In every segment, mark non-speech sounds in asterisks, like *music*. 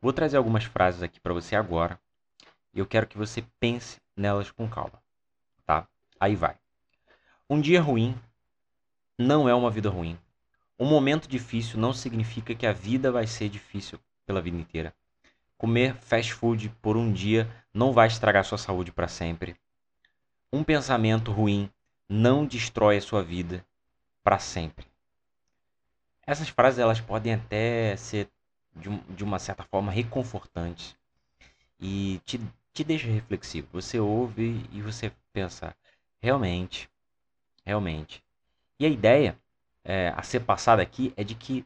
Vou trazer algumas frases aqui para você agora e eu quero que você pense nelas com calma, tá? Aí vai. Um dia ruim não é uma vida ruim. Um momento difícil não significa que a vida vai ser difícil pela vida inteira. Comer fast food por um dia não vai estragar sua saúde para sempre. Um pensamento ruim não destrói a sua vida para sempre. Essas frases elas podem até ser de, de uma certa forma reconfortantes e te, te deixa reflexivo. Você ouve e você pensa, realmente, realmente. E a ideia é, a ser passada aqui é de que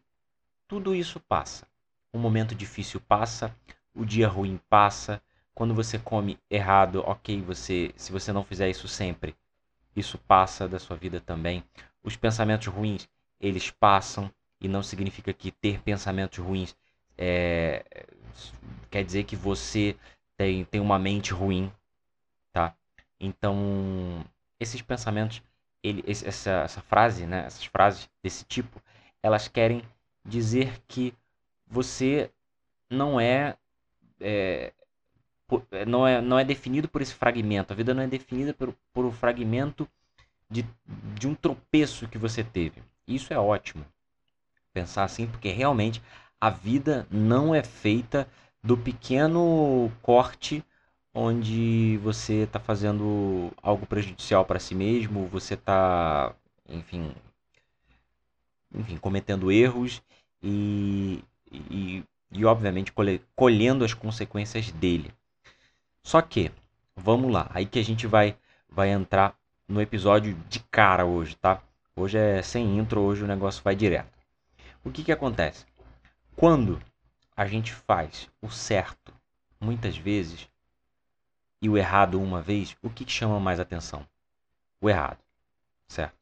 tudo isso passa. Um momento difícil passa, o dia ruim passa, quando você come errado, ok, você, se você não fizer isso sempre, isso passa da sua vida também. Os pensamentos ruins, eles passam e não significa que ter pensamentos ruins é, quer dizer que você tem, tem uma mente ruim, tá? Então, esses pensamentos, ele, essa, essa frase, né, essas frases desse tipo, elas querem dizer que você não é, é, não é não é definido por esse fragmento. A vida não é definida por, por um fragmento de, de um tropeço que você teve. Isso é ótimo. Pensar assim, porque realmente a vida não é feita do pequeno corte onde você está fazendo algo prejudicial para si mesmo, você está, enfim, enfim, cometendo erros e, e, e obviamente colhendo as consequências dele. Só que, vamos lá, aí que a gente vai, vai entrar no episódio de cara hoje, tá? Hoje é sem intro, hoje o negócio vai direto. O que que acontece? Quando a gente faz o certo muitas vezes e o errado uma vez, o que, chama mais atenção? O errado, certo?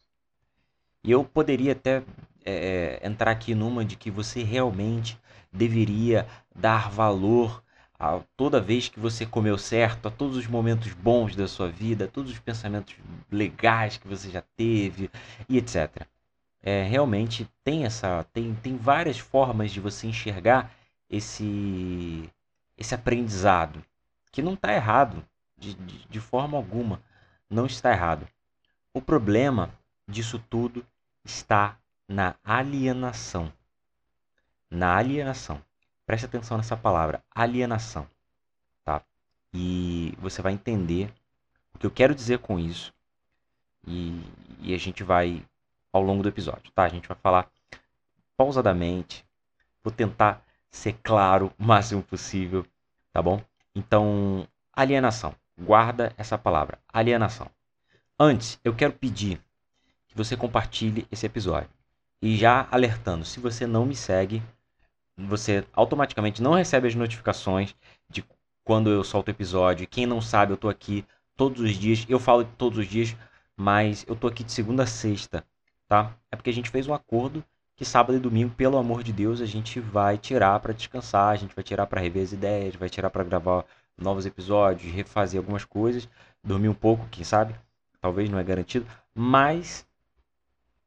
E eu poderia até é, entrar aqui numa de que você realmente deveria dar valor a toda vez que você comeu certo, a todos os momentos bons da sua vida, a todos os pensamentos legais que você já teve e etc. É, realmente tem essa tem, tem várias formas de você enxergar esse esse aprendizado que não está errado de, de, de forma alguma não está errado o problema disso tudo está na alienação na alienação Preste atenção nessa palavra, alienação, tá? E você vai entender o que eu quero dizer com isso. E, e a gente vai ao longo do episódio, tá? A gente vai falar pausadamente. Vou tentar ser claro o máximo possível, tá bom? Então, alienação. Guarda essa palavra, alienação. Antes, eu quero pedir que você compartilhe esse episódio. E já alertando, se você não me segue, você automaticamente não recebe as notificações de quando eu solto o episódio. Quem não sabe, eu tô aqui todos os dias. Eu falo todos os dias, mas eu tô aqui de segunda a sexta, tá? É porque a gente fez um acordo que sábado e domingo, pelo amor de Deus, a gente vai tirar para descansar, a gente vai tirar para rever as ideias, vai tirar para gravar novos episódios, refazer algumas coisas, dormir um pouco, quem sabe? Talvez não é garantido, mas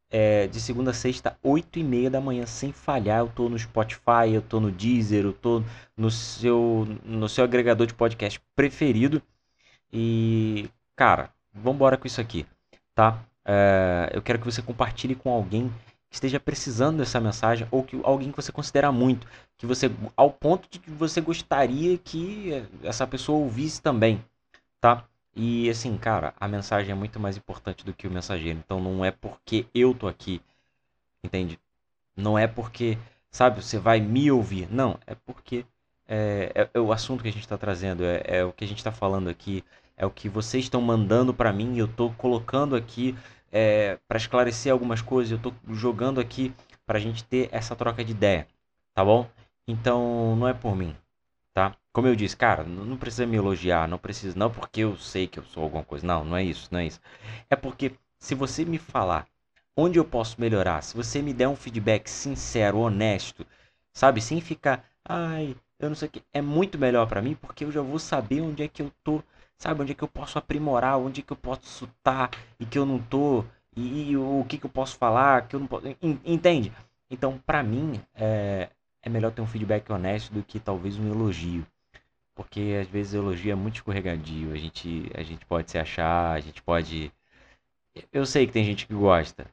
é, de segunda a sexta, 8 e meia da manhã, sem falhar. Eu tô no Spotify, eu tô no Deezer, eu tô no seu, no seu agregador de podcast preferido. E, cara, vambora com isso aqui, tá? É, eu quero que você compartilhe com alguém que esteja precisando dessa mensagem ou que alguém que você considera muito, que você ao ponto de que você gostaria que essa pessoa ouvisse também, tá? E assim, cara, a mensagem é muito mais importante do que o mensageiro. Então não é porque eu tô aqui, entende? Não é porque, sabe, você vai me ouvir. Não, é porque é, é, é o assunto que a gente está trazendo, é, é, o que a gente está falando aqui, é o que vocês estão mandando para mim. Eu tô colocando aqui é, para esclarecer algumas coisas. Eu tô jogando aqui para a gente ter essa troca de ideia, tá bom? Então não é por mim, tá? Como eu disse, cara, não precisa me elogiar, não precisa, não porque eu sei que eu sou alguma coisa. Não, não é isso, não é isso. É porque se você me falar onde eu posso melhorar, se você me der um feedback sincero, honesto, sabe, sem ficar, ai, eu não sei o que, é muito melhor para mim porque eu já vou saber onde é que eu tô, sabe, onde é que eu posso aprimorar, onde é que eu posso estar e que eu não tô, e, e o que que eu posso falar, que eu não posso, entende? Então, para mim, é, é melhor ter um feedback honesto do que talvez um elogio. Porque às vezes elogio é muito escorregadio, a gente, a gente pode se achar, a gente pode. Eu sei que tem gente que gosta.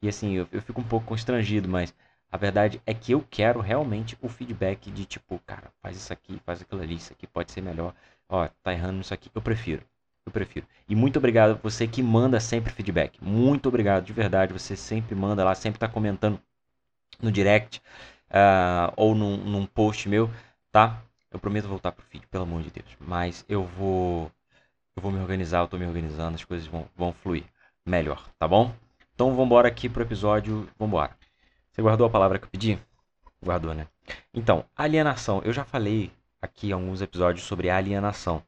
E assim, eu, eu fico um pouco constrangido, mas a verdade é que eu quero realmente o feedback de tipo, cara, faz isso aqui, faz aquilo ali, isso aqui pode ser melhor. Ó, tá errando nisso aqui. Eu prefiro. Eu prefiro. E muito obrigado você que manda sempre feedback. Muito obrigado, de verdade. Você sempre manda lá, sempre tá comentando no direct uh, ou num, num post meu, tá? Eu prometo voltar pro feed, pelo amor de Deus. Mas eu vou. Eu vou me organizar, eu tô me organizando, as coisas vão, vão fluir melhor, tá bom? Então vamos aqui pro episódio. Vamos. Você guardou a palavra que eu pedi? Guardou, né? Então, alienação. Eu já falei aqui alguns episódios sobre alienação,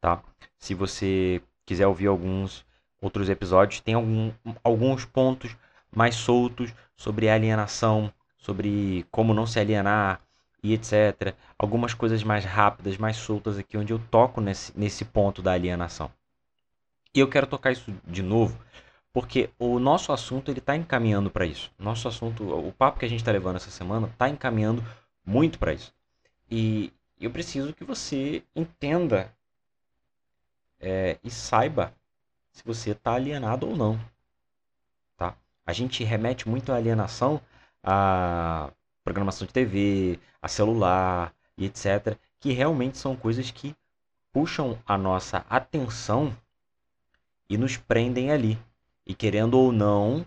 tá? Se você quiser ouvir alguns outros episódios, tem algum, alguns pontos mais soltos sobre alienação, sobre como não se alienar e etc. Algumas coisas mais rápidas, mais soltas aqui, onde eu toco nesse, nesse ponto da alienação. E eu quero tocar isso de novo, porque o nosso assunto ele está encaminhando para isso. Nosso assunto, o papo que a gente está levando essa semana está encaminhando muito para isso. E eu preciso que você entenda é, e saiba se você está alienado ou não. Tá? A gente remete muito à alienação a programação de TV, a celular e etc. Que realmente são coisas que puxam a nossa atenção e nos prendem ali. E querendo ou não,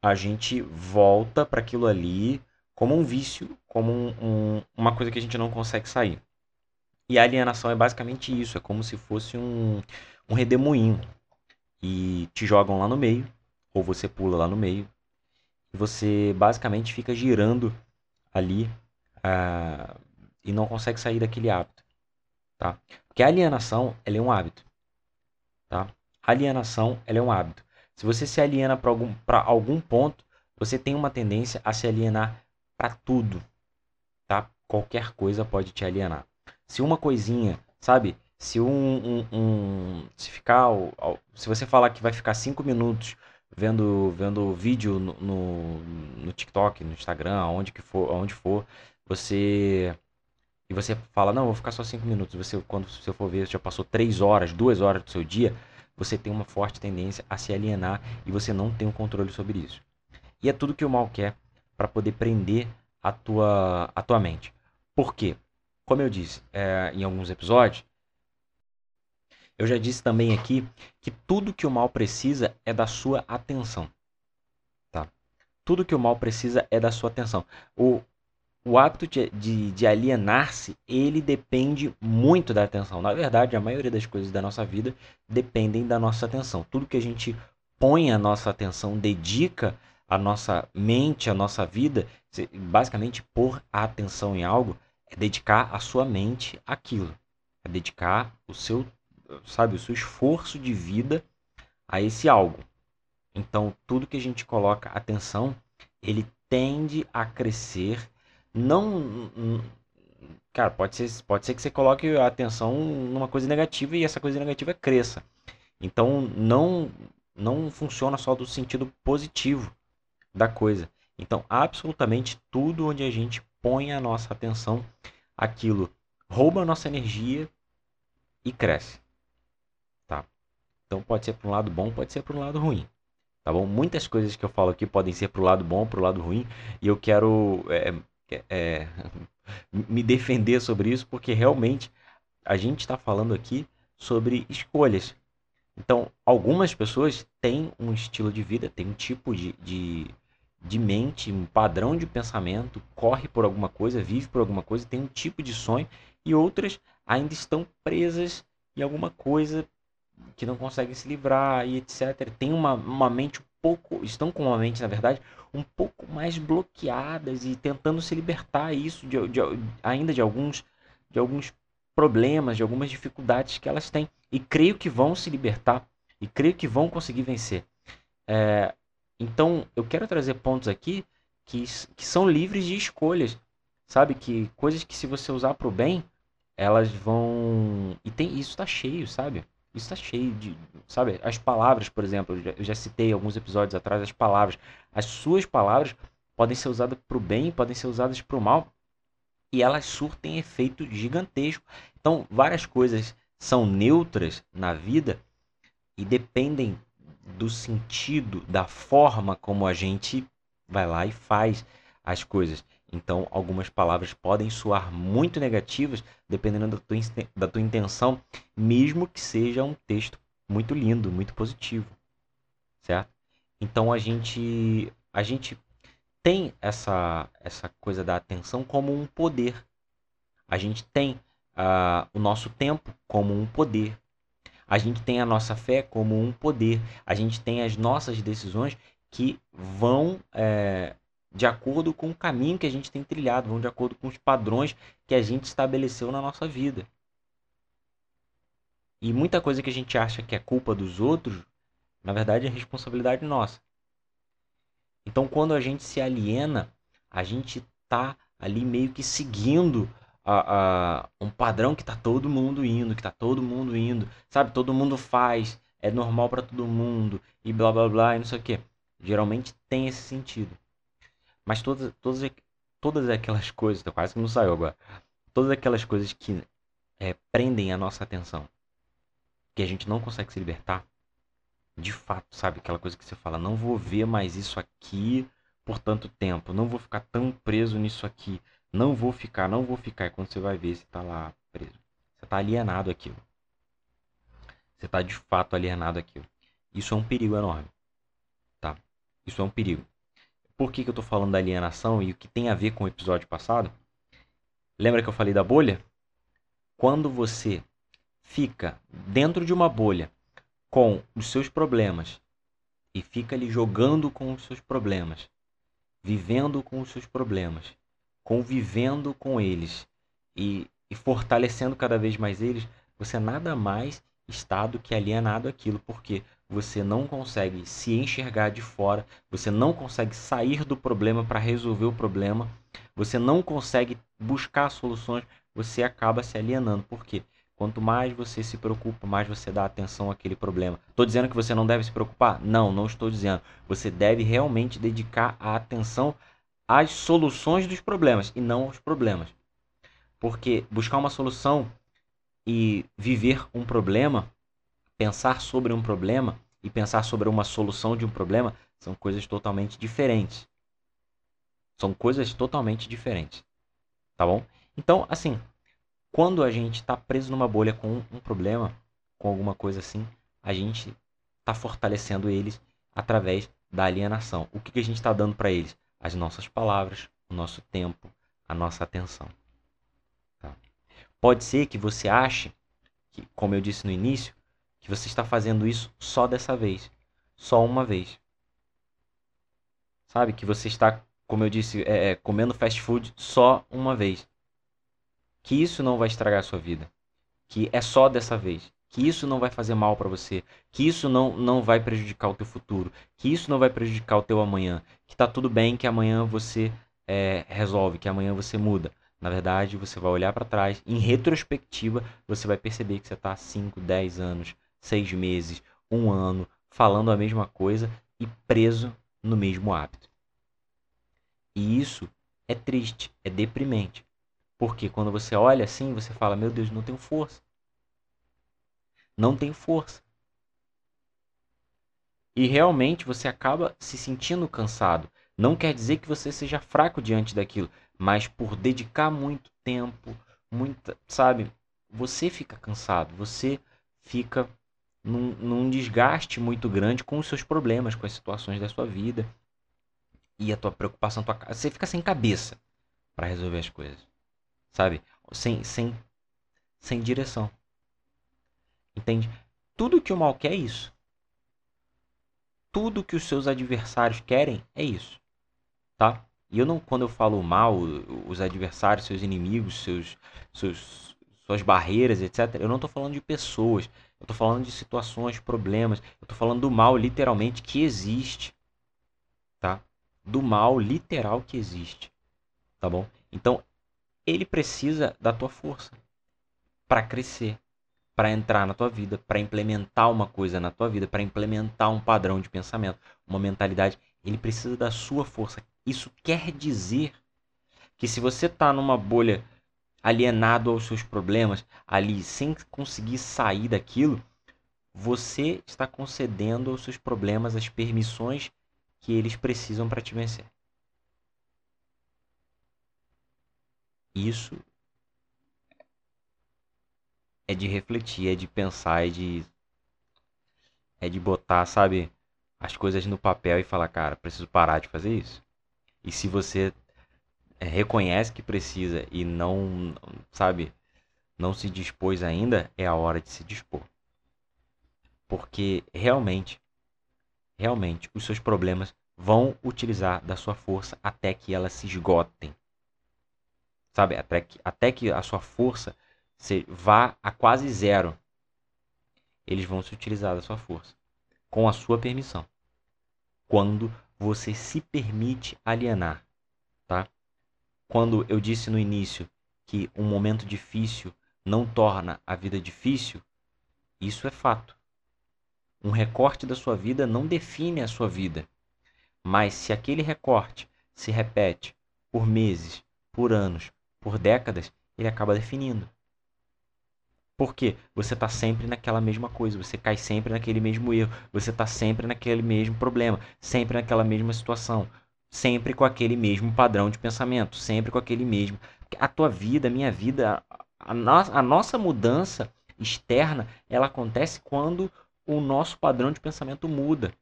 a gente volta para aquilo ali como um vício, como um, um, uma coisa que a gente não consegue sair. E a alienação é basicamente isso, é como se fosse um, um redemoinho. E te jogam lá no meio, ou você pula lá no meio, e você basicamente fica girando ali uh, e não consegue sair daquele hábito. Tá? Porque a alienação ela é um hábito. Tá? Alienação ela é um hábito. Se você se aliena para algum, algum ponto, você tem uma tendência a se alienar para tudo. Tá? Qualquer coisa pode te alienar. Se uma coisinha, sabe? Se um, um, um se ficar, se você falar que vai ficar cinco minutos vendo vendo vídeo no, no, no TikTok, no Instagram, aonde que for, aonde for, você e você fala não, vou ficar só cinco minutos. Você quando você for ver, já passou três horas, duas horas do seu dia você tem uma forte tendência a se alienar e você não tem o um controle sobre isso. E é tudo que o mal quer para poder prender a tua, a tua mente. Por quê? Como eu disse é, em alguns episódios, eu já disse também aqui que tudo que o mal precisa é da sua atenção. Tá? Tudo que o mal precisa é da sua atenção. O, o hábito de, de, de alienar-se, ele depende muito da atenção. Na verdade, a maioria das coisas da nossa vida dependem da nossa atenção. Tudo que a gente põe a nossa atenção, dedica a nossa mente, a nossa vida, basicamente pôr a atenção em algo, é dedicar a sua mente àquilo. É dedicar o seu, sabe, o seu esforço de vida a esse algo. Então, tudo que a gente coloca atenção, ele tende a crescer não. Cara, pode ser, pode ser que você coloque a atenção numa coisa negativa e essa coisa negativa cresça. Então não não funciona só do sentido positivo da coisa. Então, absolutamente tudo onde a gente põe a nossa atenção, aquilo rouba a nossa energia e cresce. Tá? Então pode ser para um lado bom, pode ser para um lado ruim. Tá bom? Muitas coisas que eu falo aqui podem ser para o lado bom, para o lado ruim, e eu quero é, é, *laughs* me defender sobre isso, porque realmente a gente está falando aqui sobre escolhas. Então, algumas pessoas têm um estilo de vida, têm um tipo de, de, de mente, um padrão de pensamento, corre por alguma coisa, vive por alguma coisa, tem um tipo de sonho, e outras ainda estão presas em alguma coisa que não conseguem se livrar e etc. Tem uma, uma mente um pouco, estão com uma mente, na verdade, um pouco mais bloqueadas e tentando se libertar isso de, de, ainda de alguns, de alguns problemas, de algumas dificuldades que elas têm. E creio que vão se libertar e creio que vão conseguir vencer. É, então, eu quero trazer pontos aqui que, que são livres de escolhas. Sabe? Que coisas que se você usar para o bem, elas vão. E tem isso está cheio, sabe? Isso está cheio de, sabe? As palavras, por exemplo, eu já, eu já citei alguns episódios atrás as palavras. As suas palavras podem ser usadas para o bem, podem ser usadas para o mal. e elas surtem efeito gigantesco. Então, várias coisas são neutras na vida e dependem do sentido, da forma como a gente vai lá e faz as coisas. Então, algumas palavras podem soar muito negativas, dependendo da tua, da tua intenção, mesmo que seja um texto muito lindo, muito positivo, certo? Então, a gente, a gente tem essa, essa coisa da atenção como um poder. A gente tem uh, o nosso tempo como um poder. A gente tem a nossa fé como um poder. A gente tem as nossas decisões que vão é, de acordo com o caminho que a gente tem trilhado, vão de acordo com os padrões que a gente estabeleceu na nossa vida. E muita coisa que a gente acha que é culpa dos outros, na verdade é responsabilidade nossa. Então, quando a gente se aliena, a gente tá ali meio que seguindo a, a, um padrão que tá todo mundo indo, que tá todo mundo indo, sabe? Todo mundo faz, é normal para todo mundo e blá blá blá e não sei o que. Geralmente tem esse sentido. Mas todas, todas, todas aquelas coisas, tá quase que não saiu agora. Todas aquelas coisas que é, prendem a nossa atenção, que a gente não consegue se libertar, de fato, sabe? Aquela coisa que você fala, não vou ver mais isso aqui por tanto tempo, não vou ficar tão preso nisso aqui, não vou ficar, não vou ficar. E quando você vai ver, você tá lá preso. Você tá alienado aquilo. Você tá de fato alienado aquilo. Isso é um perigo enorme. Tá? Isso é um perigo. Por que, que eu estou falando da alienação e o que tem a ver com o episódio passado? Lembra que eu falei da bolha? Quando você fica dentro de uma bolha com os seus problemas e fica ali jogando com os seus problemas, vivendo com os seus problemas, convivendo com eles e, e fortalecendo cada vez mais eles, você nada mais está do que alienado aquilo. Por quê? você não consegue se enxergar de fora, você não consegue sair do problema para resolver o problema, você não consegue buscar soluções, você acaba se alienando. Por quê? Quanto mais você se preocupa, mais você dá atenção àquele problema. Estou dizendo que você não deve se preocupar? Não, não estou dizendo. Você deve realmente dedicar a atenção às soluções dos problemas e não aos problemas. Porque buscar uma solução e viver um problema pensar sobre um problema e pensar sobre uma solução de um problema são coisas totalmente diferentes. São coisas totalmente diferentes. Tá bom? Então, assim, quando a gente está preso numa bolha com um problema, com alguma coisa assim, a gente está fortalecendo eles através da alienação. O que, que a gente está dando para eles? As nossas palavras, o nosso tempo, a nossa atenção. Tá? Pode ser que você ache que, como eu disse no início, que você está fazendo isso só dessa vez, só uma vez. Sabe? Que você está, como eu disse, é, é, comendo fast food só uma vez. Que isso não vai estragar a sua vida. Que é só dessa vez. Que isso não vai fazer mal para você. Que isso não, não vai prejudicar o teu futuro. Que isso não vai prejudicar o teu amanhã. Que tá tudo bem que amanhã você é, resolve, que amanhã você muda. Na verdade, você vai olhar para trás, em retrospectiva, você vai perceber que você está 5, 10 anos seis meses, um ano, falando a mesma coisa e preso no mesmo hábito. E isso é triste, é deprimente. Porque quando você olha assim, você fala: Meu Deus, não tenho força. Não tenho força. E realmente você acaba se sentindo cansado. Não quer dizer que você seja fraco diante daquilo, mas por dedicar muito tempo, muita, sabe, você fica cansado, você fica num, num desgaste muito grande com os seus problemas, com as situações da sua vida. E a tua preocupação, tua, você fica sem cabeça para resolver as coisas. Sabe? Sem, sem, sem direção. Entende? Tudo que o mal quer é isso. Tudo que os seus adversários querem é isso. Tá? E eu não, quando eu falo mal, os adversários, seus inimigos, seus, seus, suas barreiras, etc., eu não estou falando de pessoas. Eu estou falando de situações, problemas. Eu estou falando do mal literalmente que existe. Tá? Do mal literal que existe. Tá bom? Então, ele precisa da tua força para crescer, para entrar na tua vida, para implementar uma coisa na tua vida, para implementar um padrão de pensamento, uma mentalidade. Ele precisa da sua força. Isso quer dizer que se você está numa bolha alienado aos seus problemas, ali sem conseguir sair daquilo, você está concedendo aos seus problemas as permissões que eles precisam para te vencer. Isso é de refletir, é de pensar, é de é de botar, sabe, as coisas no papel e falar, cara, preciso parar de fazer isso. E se você é, reconhece que precisa e não, sabe, não se dispôs ainda, é a hora de se dispor. Porque realmente, realmente, os seus problemas vão utilizar da sua força até que elas se esgotem. Sabe, até que, até que a sua força se, vá a quase zero. Eles vão se utilizar da sua força, com a sua permissão. Quando você se permite alienar, tá? Quando eu disse no início que um momento difícil não torna a vida difícil, isso é fato. Um recorte da sua vida não define a sua vida. Mas se aquele recorte se repete por meses, por anos, por décadas, ele acaba definindo. Porque você está sempre naquela mesma coisa, você cai sempre naquele mesmo erro, você está sempre naquele mesmo problema, sempre naquela mesma situação, sempre com aquele mesmo padrão de pensamento, sempre com aquele mesmo. A tua vida, a minha vida, a, no... a nossa mudança externa, ela acontece quando o nosso padrão de pensamento muda.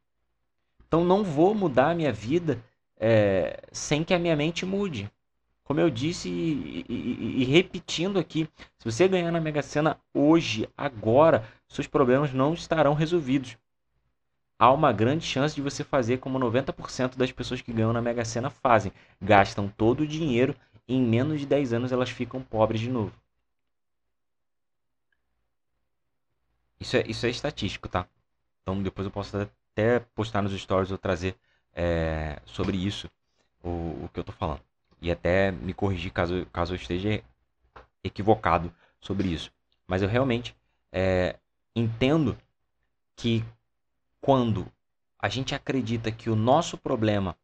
Então não vou mudar a minha vida é, sem que a minha mente mude. Como eu disse e, e, e, repetindo aqui, se você ganhar na Mega Sena hoje, agora, seus problemas não estarão resolvidos. Há uma grande chance de você fazer como 90% das pessoas que ganham na Mega Sena fazem. Gastam todo o dinheiro e em menos de 10 anos elas ficam pobres de novo. Isso é, isso é estatístico, tá? Então depois eu posso até postar nos stories ou trazer é, sobre isso o, o que eu tô falando e até me corrigir caso, caso eu esteja equivocado sobre isso. Mas eu realmente é, entendo que quando a gente acredita que o nosso problema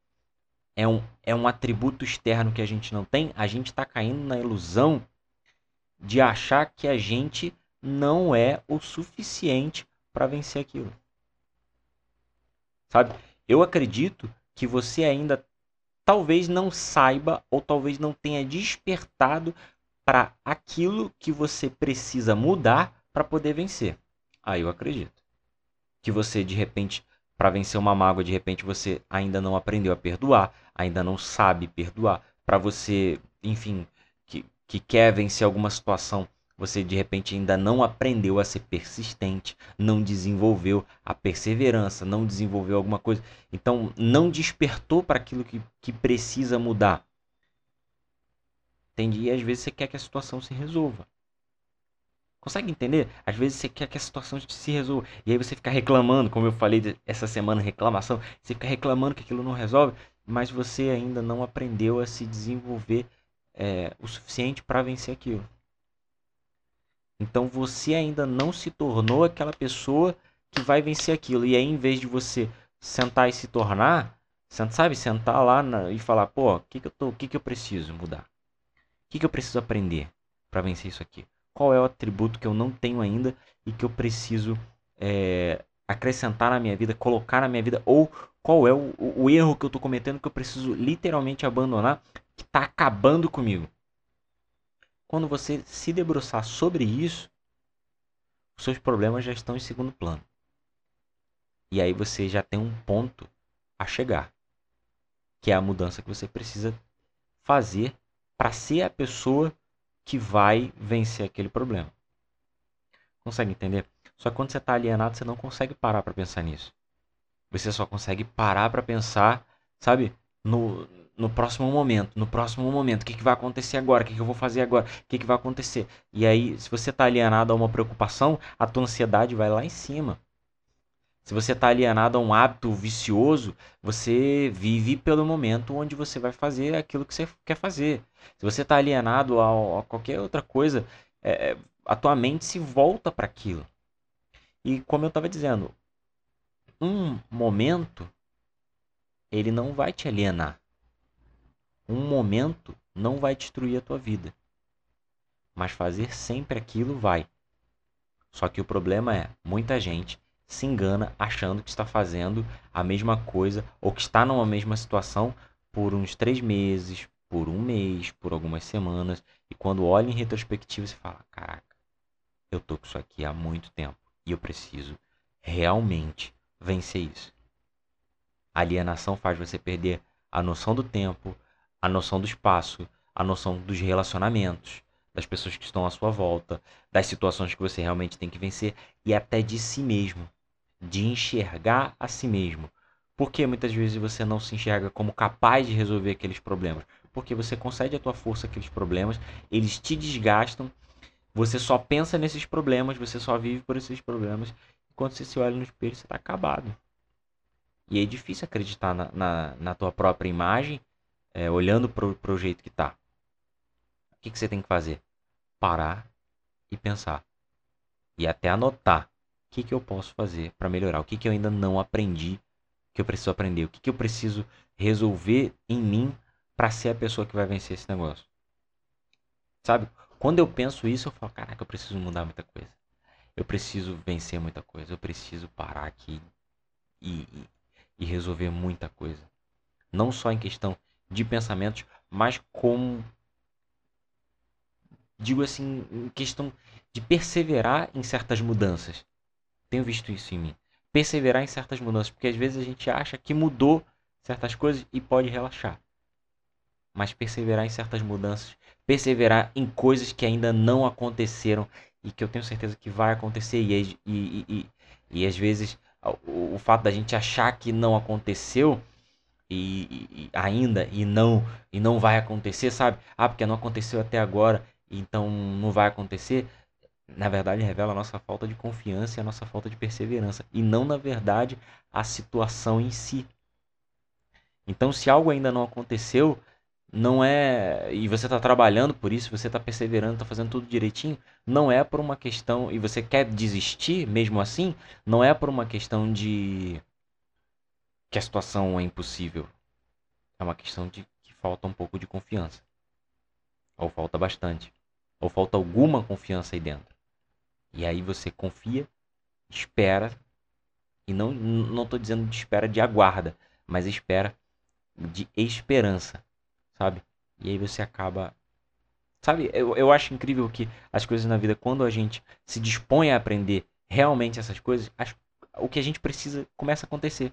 é um, é um atributo externo que a gente não tem, a gente está caindo na ilusão de achar que a gente não é o suficiente para vencer aquilo. Sabe? Eu acredito que você ainda talvez não saiba ou talvez não tenha despertado para aquilo que você precisa mudar para poder vencer. Aí eu acredito. Que você, de repente, para vencer uma mágoa, de repente você ainda não aprendeu a perdoar, ainda não sabe perdoar. Para você, enfim, que, que quer vencer alguma situação, você de repente ainda não aprendeu a ser persistente, não desenvolveu a perseverança, não desenvolveu alguma coisa. Então, não despertou para aquilo que, que precisa mudar. Entende? E às vezes você quer que a situação se resolva. Consegue entender? Às vezes você quer que a situação se resolva. E aí você fica reclamando, como eu falei essa semana, reclamação. Você fica reclamando que aquilo não resolve, mas você ainda não aprendeu a se desenvolver é, o suficiente para vencer aquilo. Então você ainda não se tornou aquela pessoa que vai vencer aquilo. E aí, em vez de você sentar e se tornar, sabe, sentar lá na, e falar, pô, o que, que, eu tô, que, que eu preciso mudar? O que, que eu preciso aprender para vencer isso aqui? Qual é o atributo que eu não tenho ainda e que eu preciso é, acrescentar na minha vida, colocar na minha vida? Ou qual é o, o, o erro que eu estou cometendo que eu preciso literalmente abandonar, que está acabando comigo? Quando você se debruçar sobre isso, os seus problemas já estão em segundo plano. E aí você já tem um ponto a chegar, que é a mudança que você precisa fazer para ser a pessoa que vai vencer aquele problema. Consegue entender? Só que quando você está alienado, você não consegue parar para pensar nisso. Você só consegue parar para pensar, sabe, no, no próximo momento, no próximo momento, o que, que vai acontecer agora, o que, que eu vou fazer agora, o que, que vai acontecer. E aí, se você está alienado a uma preocupação, a tua ansiedade vai lá em cima. Se você está alienado a um hábito vicioso, você vive pelo momento onde você vai fazer aquilo que você quer fazer. Se você está alienado a, a, qualquer outra coisa, é, é a tua mente se volta para aquilo. E como eu estava dizendo, um momento ele não vai te alienar um momento não vai destruir a tua vida. Mas fazer sempre aquilo vai. Só que o problema é, muita gente se engana achando que está fazendo a mesma coisa ou que está numa mesma situação por uns três meses, por um mês, por algumas semanas. E quando olha em retrospectiva, você fala: Caraca, eu tô com isso aqui há muito tempo e eu preciso realmente vencer isso. A alienação faz você perder a noção do tempo, a noção do espaço, a noção dos relacionamentos, das pessoas que estão à sua volta, das situações que você realmente tem que vencer e até de si mesmo, de enxergar a si mesmo. Por que muitas vezes você não se enxerga como capaz de resolver aqueles problemas? Porque você concede a tua força àqueles problemas, eles te desgastam, você só pensa nesses problemas, você só vive por esses problemas. Quando você se olha no espelho, você está acabado. E é difícil acreditar na, na, na tua própria imagem, é, olhando para o jeito que tá. O que, que você tem que fazer? Parar e pensar. E até anotar o que, que eu posso fazer para melhorar, o que, que eu ainda não aprendi, que eu preciso aprender, o que, que eu preciso resolver em mim para ser a pessoa que vai vencer esse negócio. Sabe? Quando eu penso isso, eu falo, caraca, eu preciso mudar muita coisa. Eu preciso vencer muita coisa. Eu preciso parar aqui e, e, e resolver muita coisa. Não só em questão de pensamentos, mas como digo assim, em questão de perseverar em certas mudanças. Tenho visto isso em mim. Perseverar em certas mudanças, porque às vezes a gente acha que mudou certas coisas e pode relaxar. Mas perseverar em certas mudanças, perseverar em coisas que ainda não aconteceram e que eu tenho certeza que vai acontecer e, e, e, e, às vezes o, o fato da gente achar que não aconteceu e, e, ainda e não e não vai acontecer, sabe? Ah, porque não aconteceu até agora, então não vai acontecer. Na verdade, revela a nossa falta de confiança e a nossa falta de perseverança, e não, na verdade, a situação em si. Então, se algo ainda não aconteceu, não é. E você está trabalhando por isso, você está perseverando, está fazendo tudo direitinho, não é por uma questão. E você quer desistir mesmo assim, não é por uma questão de. Que a situação é impossível. É uma questão de que falta um pouco de confiança. Ou falta bastante. Ou falta alguma confiança aí dentro. E aí você confia, espera. E não não estou dizendo de espera de aguarda, mas espera de esperança sabe? E aí você acaba. Sabe, eu, eu acho incrível que as coisas na vida, quando a gente se dispõe a aprender realmente essas coisas, as, o que a gente precisa começa a acontecer.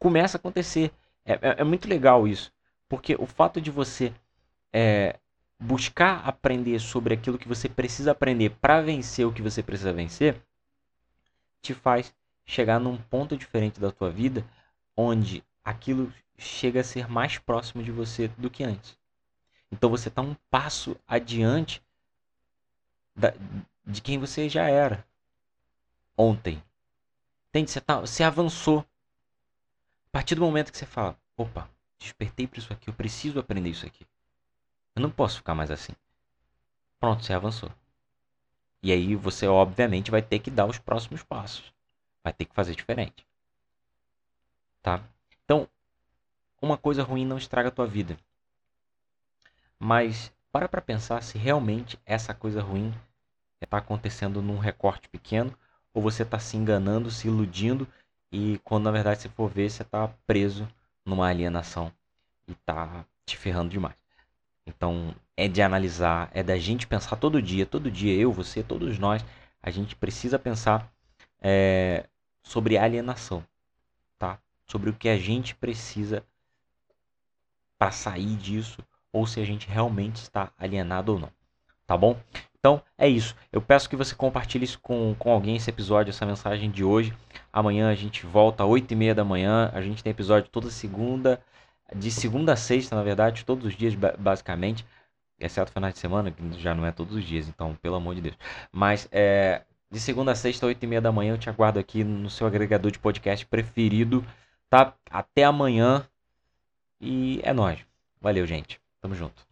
Começa a acontecer. É, é, é muito legal isso. Porque o fato de você é, buscar aprender sobre aquilo que você precisa aprender para vencer o que você precisa vencer, te faz chegar num ponto diferente da tua vida onde aquilo chega a ser mais próximo de você do que antes. Então você está um passo adiante da, de quem você já era ontem. Entende? Você, tá, você avançou. A partir do momento que você fala, opa, despertei para isso aqui, eu preciso aprender isso aqui. Eu não posso ficar mais assim. Pronto, você avançou. E aí você obviamente vai ter que dar os próximos passos. Vai ter que fazer diferente. Tá? Então, uma coisa ruim não estraga a tua vida. Mas para para pensar se realmente essa coisa ruim está acontecendo num recorte pequeno ou você está se enganando, se iludindo e quando na verdade você for ver você está preso numa alienação e está te ferrando demais. Então é de analisar, é da gente pensar todo dia, todo dia eu, você, todos nós, a gente precisa pensar é, sobre alienação, tá? Sobre o que a gente precisa para sair disso ou se a gente realmente está alienado ou não. Tá bom? Então é isso. Eu peço que você compartilhe isso com, com alguém, esse episódio, essa mensagem de hoje. Amanhã a gente volta às 8 e meia da manhã. A gente tem episódio toda segunda, de segunda a sexta, na verdade, todos os dias, basicamente. Exceto finais de semana, que já não é todos os dias, então, pelo amor de Deus. Mas é, de segunda a sexta, 8 e meia da manhã, eu te aguardo aqui no seu agregador de podcast preferido. Tá? Até amanhã. E é nóis. Valeu, gente. Tamo junto.